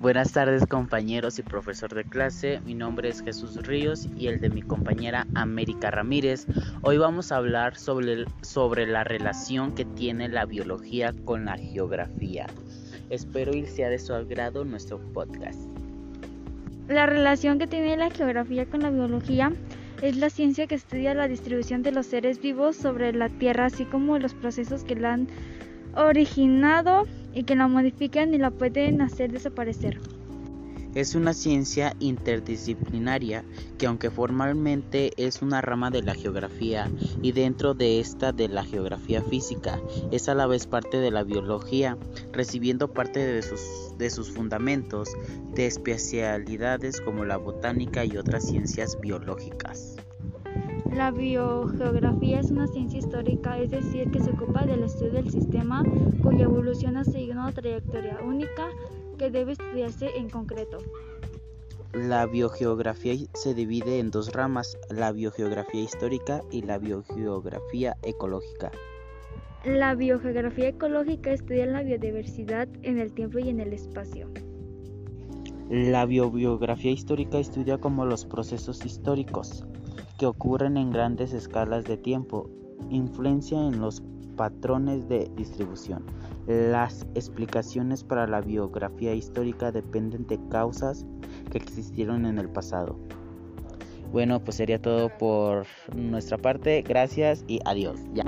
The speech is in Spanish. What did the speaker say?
Buenas tardes compañeros y profesor de clase, mi nombre es Jesús Ríos y el de mi compañera América Ramírez. Hoy vamos a hablar sobre, sobre la relación que tiene la biología con la geografía. Espero y sea de su agrado nuestro podcast. La relación que tiene la geografía con la biología es la ciencia que estudia la distribución de los seres vivos sobre la Tierra, así como los procesos que la han originado y que la modifican y la pueden hacer desaparecer. Es una ciencia interdisciplinaria que aunque formalmente es una rama de la geografía y dentro de esta de la geografía física, es a la vez parte de la biología, recibiendo parte de sus, de sus fundamentos de especialidades como la botánica y otras ciencias biológicas. La biogeografía es una ciencia histórica, es decir, que se ocupa del estudio del sistema cuya evolución ha seguido una trayectoria única que debe estudiarse en concreto. La biogeografía se divide en dos ramas, la biogeografía histórica y la biogeografía ecológica. La biogeografía ecológica estudia la biodiversidad en el tiempo y en el espacio. La biobiografía histórica estudia como los procesos históricos, que ocurren en grandes escalas de tiempo, influencia en los patrones de distribución. Las explicaciones para la biografía histórica dependen de causas que existieron en el pasado. Bueno, pues sería todo por nuestra parte. Gracias y adiós. Ya.